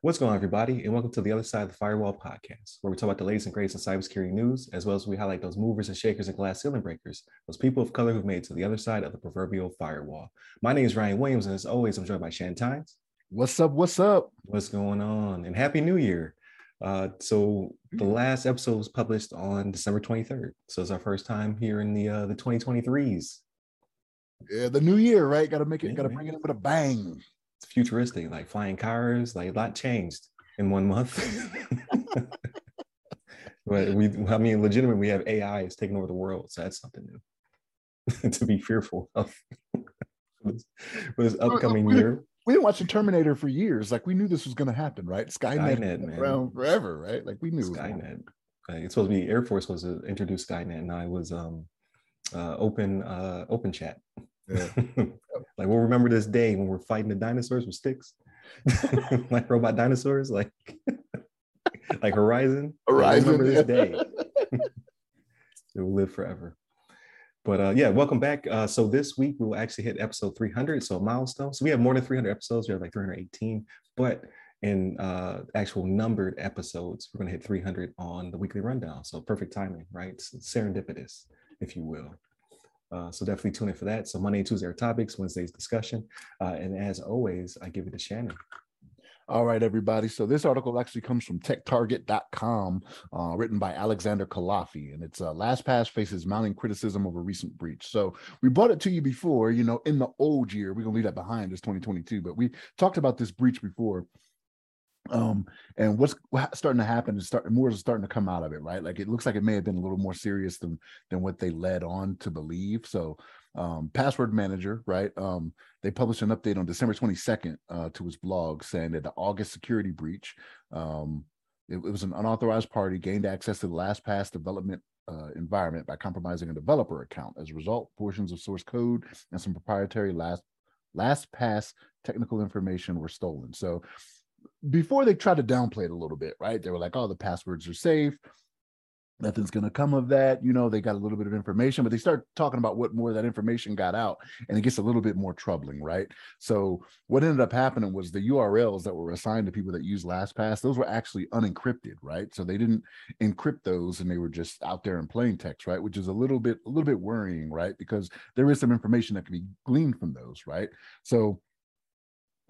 What's going on, everybody, and welcome to the Other Side of the Firewall podcast, where we talk about the latest and greatest in cybersecurity news, as well as we highlight those movers and shakers and glass ceiling breakers, those people of color who've made it to the other side of the proverbial firewall. My name is Ryan Williams, and as always, I'm joined by Shan Tynes. What's up? What's up? What's going on? And Happy New Year. Uh, so the last episode was published on December 23rd. So it's our first time here in the uh, the 2023s. Yeah, the new year, right? Got to make it. Yeah, got to bring it up with a bang. It's futuristic, like flying cars, like a lot changed in one month. but we, I mean, legitimate. we have AI is taking over the world, so that's something new to be fearful of for this, this upcoming we- year. We didn't watch the Terminator for years. Like we knew this was going to happen, right? Skynet, Skynet, man. around forever, right? Like we knew. it was gonna- Skynet. Like, it's supposed to be Air Force was to introduce Skynet, and I was um uh open uh open chat. Yeah. like we'll remember this day when we're fighting the dinosaurs with sticks, like robot dinosaurs, like like Horizon. We'll Horizon. remember this day. it will live forever. But uh, yeah, welcome back. Uh, so this week we will actually hit episode 300, so a milestone. So we have more than 300 episodes. We have like 318, but in uh, actual numbered episodes, we're going to hit 300 on the weekly rundown. So perfect timing, right? It's serendipitous, if you will. Uh, so definitely tune in for that. So Monday and Tuesday are topics, Wednesday's discussion, uh, and as always, I give it to Shannon. All right, everybody. So this article actually comes from techtarget.com, uh, written by Alexander Culafi, and it's uh, LastPass faces mounting criticism over recent breach. So we brought it to you before, you know, in the old year. We're gonna leave that behind. It's 2022, but we talked about this breach before. Um, and what's starting to happen is start more is starting to come out of it, right? Like it looks like it may have been a little more serious than than what they led on to believe. So um, password manager, right? Um, they published an update on December 22nd uh, to his blog saying that the August security breach, um, it, it was an unauthorized party gained access to the LastPass development uh, environment by compromising a developer account. As a result, portions of source code and some proprietary last LastPass technical information were stolen. So before they tried to downplay it a little bit, right? They were like, "Oh, the passwords are safe." Nothing's going to come of that. You know, they got a little bit of information, but they start talking about what more that information got out, and it gets a little bit more troubling, right? So, what ended up happening was the URLs that were assigned to people that use LastPass, those were actually unencrypted, right? So they didn't encrypt those, and they were just out there in plain text, right? Which is a little bit, a little bit worrying, right? Because there is some information that can be gleaned from those, right? So,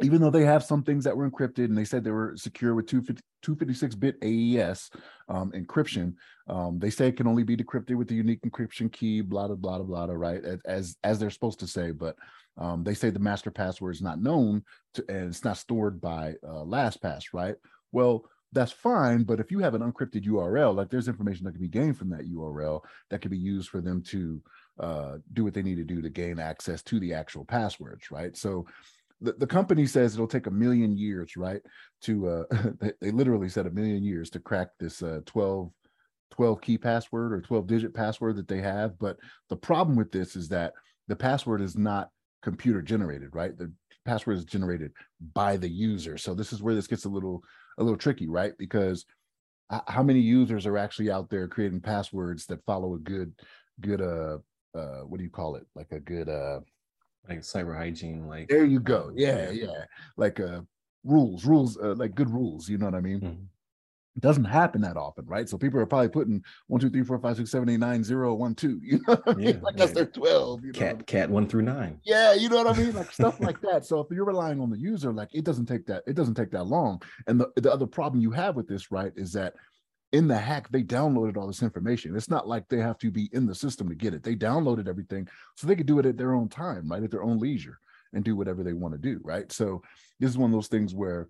even though they have some things that were encrypted and they said they were secure with 256 bit AES um, encryption, um, they say it can only be decrypted with the unique encryption key, blah, blah, blah, blah, right? As, as, as they're supposed to say. But um, they say the master password is not known to, and it's not stored by uh, LastPass, right? Well, that's fine. But if you have an unencrypted URL, like there's information that can be gained from that URL that can be used for them to uh, do what they need to do to gain access to the actual passwords, right? So the, the company says it'll take a million years, right? To uh they, they literally said a million years to crack this uh 12 12 key password or 12 digit password that they have. But the problem with this is that the password is not computer generated, right? The password is generated by the user. So this is where this gets a little a little tricky, right? Because how many users are actually out there creating passwords that follow a good good uh uh what do you call it? Like a good uh Like cyber hygiene, like there you go. um, Yeah, yeah. Like uh rules, rules, uh, like good rules, you know what I mean? Mhm. It doesn't happen that often, right? So people are probably putting one, two, three, four, five, six, seven, eight, nine, zero, one, two. You know I mean? Yeah, like yeah. their 12. You know what I mean? cat cat one through nine. Yeah, you know what I mean? Like stuff like that. So if you're relying on the user, like it doesn't take that, it doesn't take that long. And the, the other problem you have with this, right, is that in the hack, they downloaded all this information. It's not like they have to be in the system to get it. They downloaded everything so they could do it at their own time, right? At their own leisure and do whatever they want to do, right? So this is one of those things where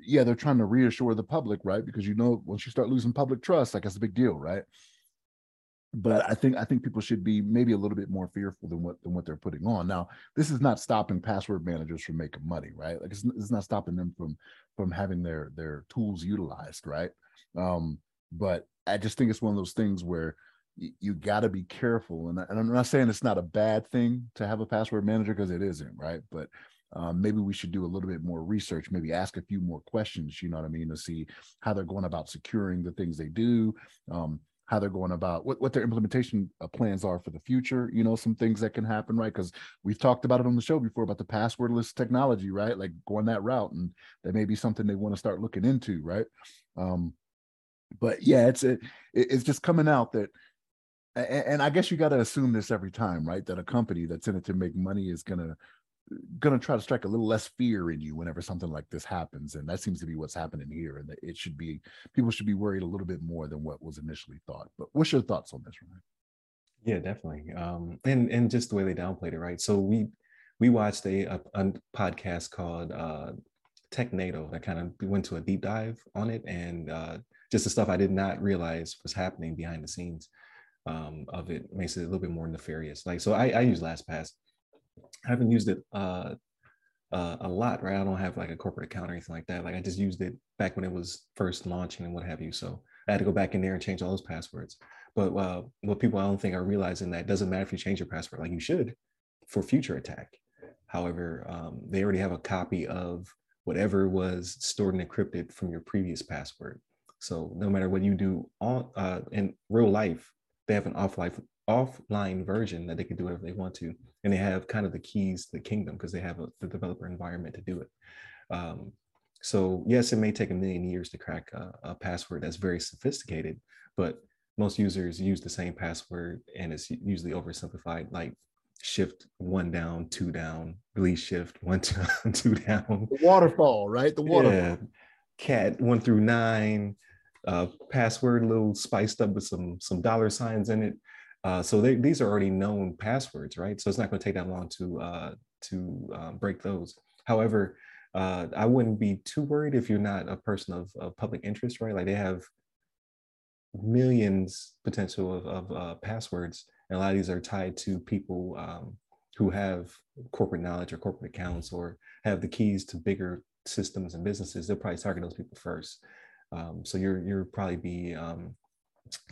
yeah, they're trying to reassure the public, right? Because you know, once you start losing public trust, like that's a big deal, right? But I think I think people should be maybe a little bit more fearful than what than what they're putting on. Now, this is not stopping password managers from making money, right? Like it's, it's not stopping them from from having their their tools utilized, right? Um, but I just think it's one of those things where you got to be careful. And, I, and I'm not saying it's not a bad thing to have a password manager because it isn't, right? But um, maybe we should do a little bit more research, maybe ask a few more questions, you know what I mean, to see how they're going about securing the things they do. Um, how they're going about what, what their implementation uh, plans are for the future you know some things that can happen right because we've talked about it on the show before about the passwordless technology right like going that route and that may be something they want to start looking into right um but yeah it's it, it's just coming out that and i guess you got to assume this every time right? That a company that's in it to make money is going to try to strike a little less fear in you whenever something like this happens. And that seems to be what's happening here and it should be people should be worried a little bit more than what was initially thought. But what's your thoughts on this Ryan? yeah definitely. Um and and just the way they downplayed it right? So we we watched a, a, a podcast called uh technado that kind of went to a deep dive on it. And uh just the stuff i did not realize was happening behind the scenes um, of it makes it a little bit more nefarious like so i, I use lastpass I haven't used it uh, uh, a lot, right? I don't have like a corporate account or anything like that. Like I just used it back when it was first launching and what have you. So I had to go back in there and change all those passwords. But uh, what people I don't think are realizing that doesn't matter if you change your password, like you should for future attack. However, um, they already have a copy of whatever was stored and encrypted from your previous password. So no matter what you do on uh, in real life, they have an offline offline version that they can do whatever they want to and they have kind of the keys to the kingdom because they have a, the developer environment to do it. Um, so yes, it may take a million years to crack a, a, password that's very sophisticated, but most users use the same password and it's usually oversimplified, like shift one down, two down, release shift one, two, two down. The waterfall, right? The waterfall. Yeah. Cat one through nine, uh, password a little spiced up with some some dollar signs in it. Uh, so they, these are already known passwords, right? So it's not going to take that long to uh, to um, break those. However, uh, I wouldn't be too worried if you're not a person of, of public interest, right? Like they have millions potential of, of uh, passwords, and a lot of these are tied to people um, who have corporate knowledge or corporate accounts or have the keys to bigger systems and businesses. They'll probably target those people first. Um, so you're you're probably be um,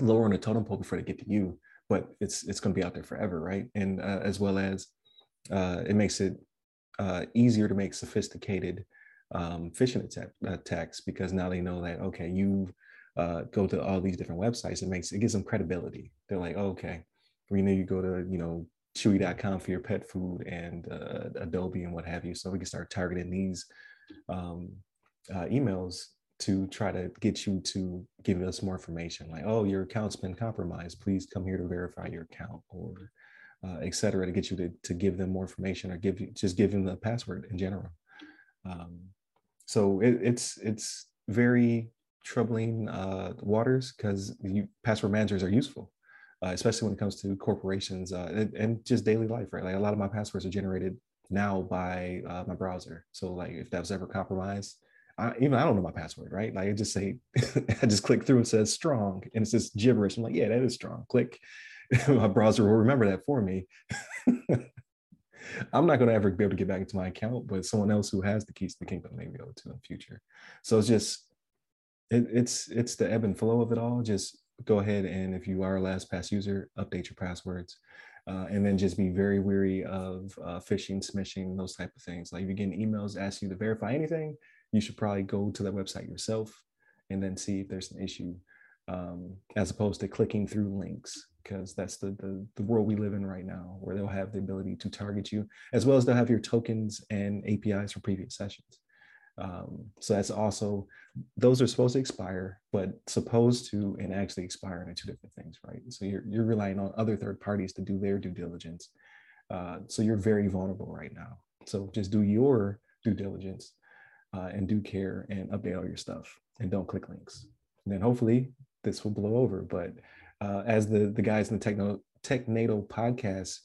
lower on the totem pole before they get to you but it's it's going to be out there forever, right? And uh, as well as uh, it makes it uh, easier to make sophisticated um, phishing attack, attacks because now they know that okay, you uh, go to all these different websites. It makes it gives them credibility. They're like, oh, okay, we know you go to you know Chewy.com for your pet food and uh, Adobe and what have you. So we can start targeting these um, uh, emails to try to get you to give us more information like oh your account's been compromised. Please come here to verify your account or uh, et cetera to get you to, to give them more information or give you just give them the password in general. Um, so it, it's it's very troubling uh, waters because password managers are useful uh, especially when it comes to corporations uh, and, and, just daily life right? Like a lot of my passwords are generated now by uh, my browser. So like if that was ever compromised I, even I don't know my password, right? Like I just say, I just click through and says strong, and it's just gibberish. I'm like, yeah, that is strong. Click. my browser will remember that for me. I'm not going to ever be able to get back into my account, but someone else who has the keys to the kingdom may be able to in the future. So it's just, it, it's it's the ebb and flow of it all. Just go ahead and if you are a LastPass user, update your passwords. Uh, and then just be very weary of uh, phishing, smishing, those type of things. Like if you're getting emails asking you to verify anything, you should probably go to that website yourself and then see if there's an issue um, as opposed to clicking through links because that's the, the, the world we live in right now where they'll have the ability to target you as well as they'll have your tokens and apis for previous sessions. Um, so that's also those are supposed to expire but supposed to and actually expire are two different things right? So you're, you're relying on other third parties to do their due diligence. Uh, so you're very vulnerable right now. So just do your due diligence uh, and do care and update all your stuff and don't click links. And then hopefully this will blow over. But uh, as the the guys in the Techno Technado podcast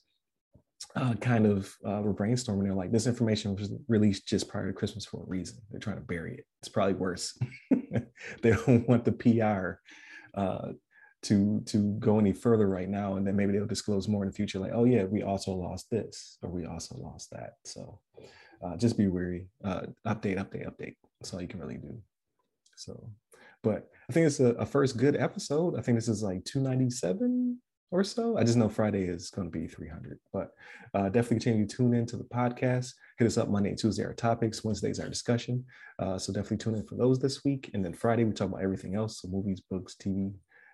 uh, kind of uh, were brainstorming, they're like, this information was released just prior to Christmas for a reason. They're trying to bury it. It's probably worse. they don't want the PR uh, to to go any further right now, and then maybe they'll disclose more in the future. Like, oh yeah, we also lost this, or we also lost that. So uh, just be wary. Uh, update, update, update. That's all you can really do. So, but I think it's a, a first good episode. I think this is like 297 or so. I just know Friday is going to be 300, but uh, definitely continue to tune into the podcast. Hit us up Monday and Tuesday, our topics. Wednesdays, our discussion. Uh, so definitely tune in for those this week. And then Friday, we talk about everything else. So movies, books, TV,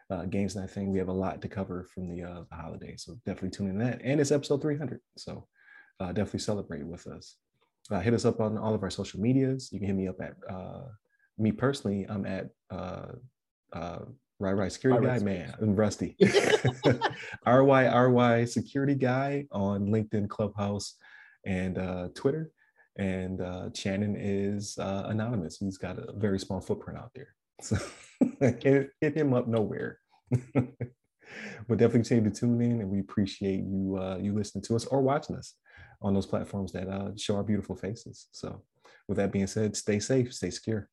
uh, games and that thing. We have a lot to cover from the, uh, the holiday, so definitely tune in that. And it's episode 300, so uh, definitely celebrate with us. Uh, hit us up on all of our social medias. You can hit me up at uh, me personally. I'm at uh, uh, Right, right, security guy, man. I'm rusty. RY RY security guy on LinkedIn, Clubhouse, and uh, Twitter. And uh, Shannon is uh, anonymous. He's got a very small footprint out there. So hit, hit him up nowhere. but definitely continue to tune in, and we appreciate you uh, you listening to us or watching us on those platforms that uh, show our beautiful faces. So, with that being said, stay safe, stay secure.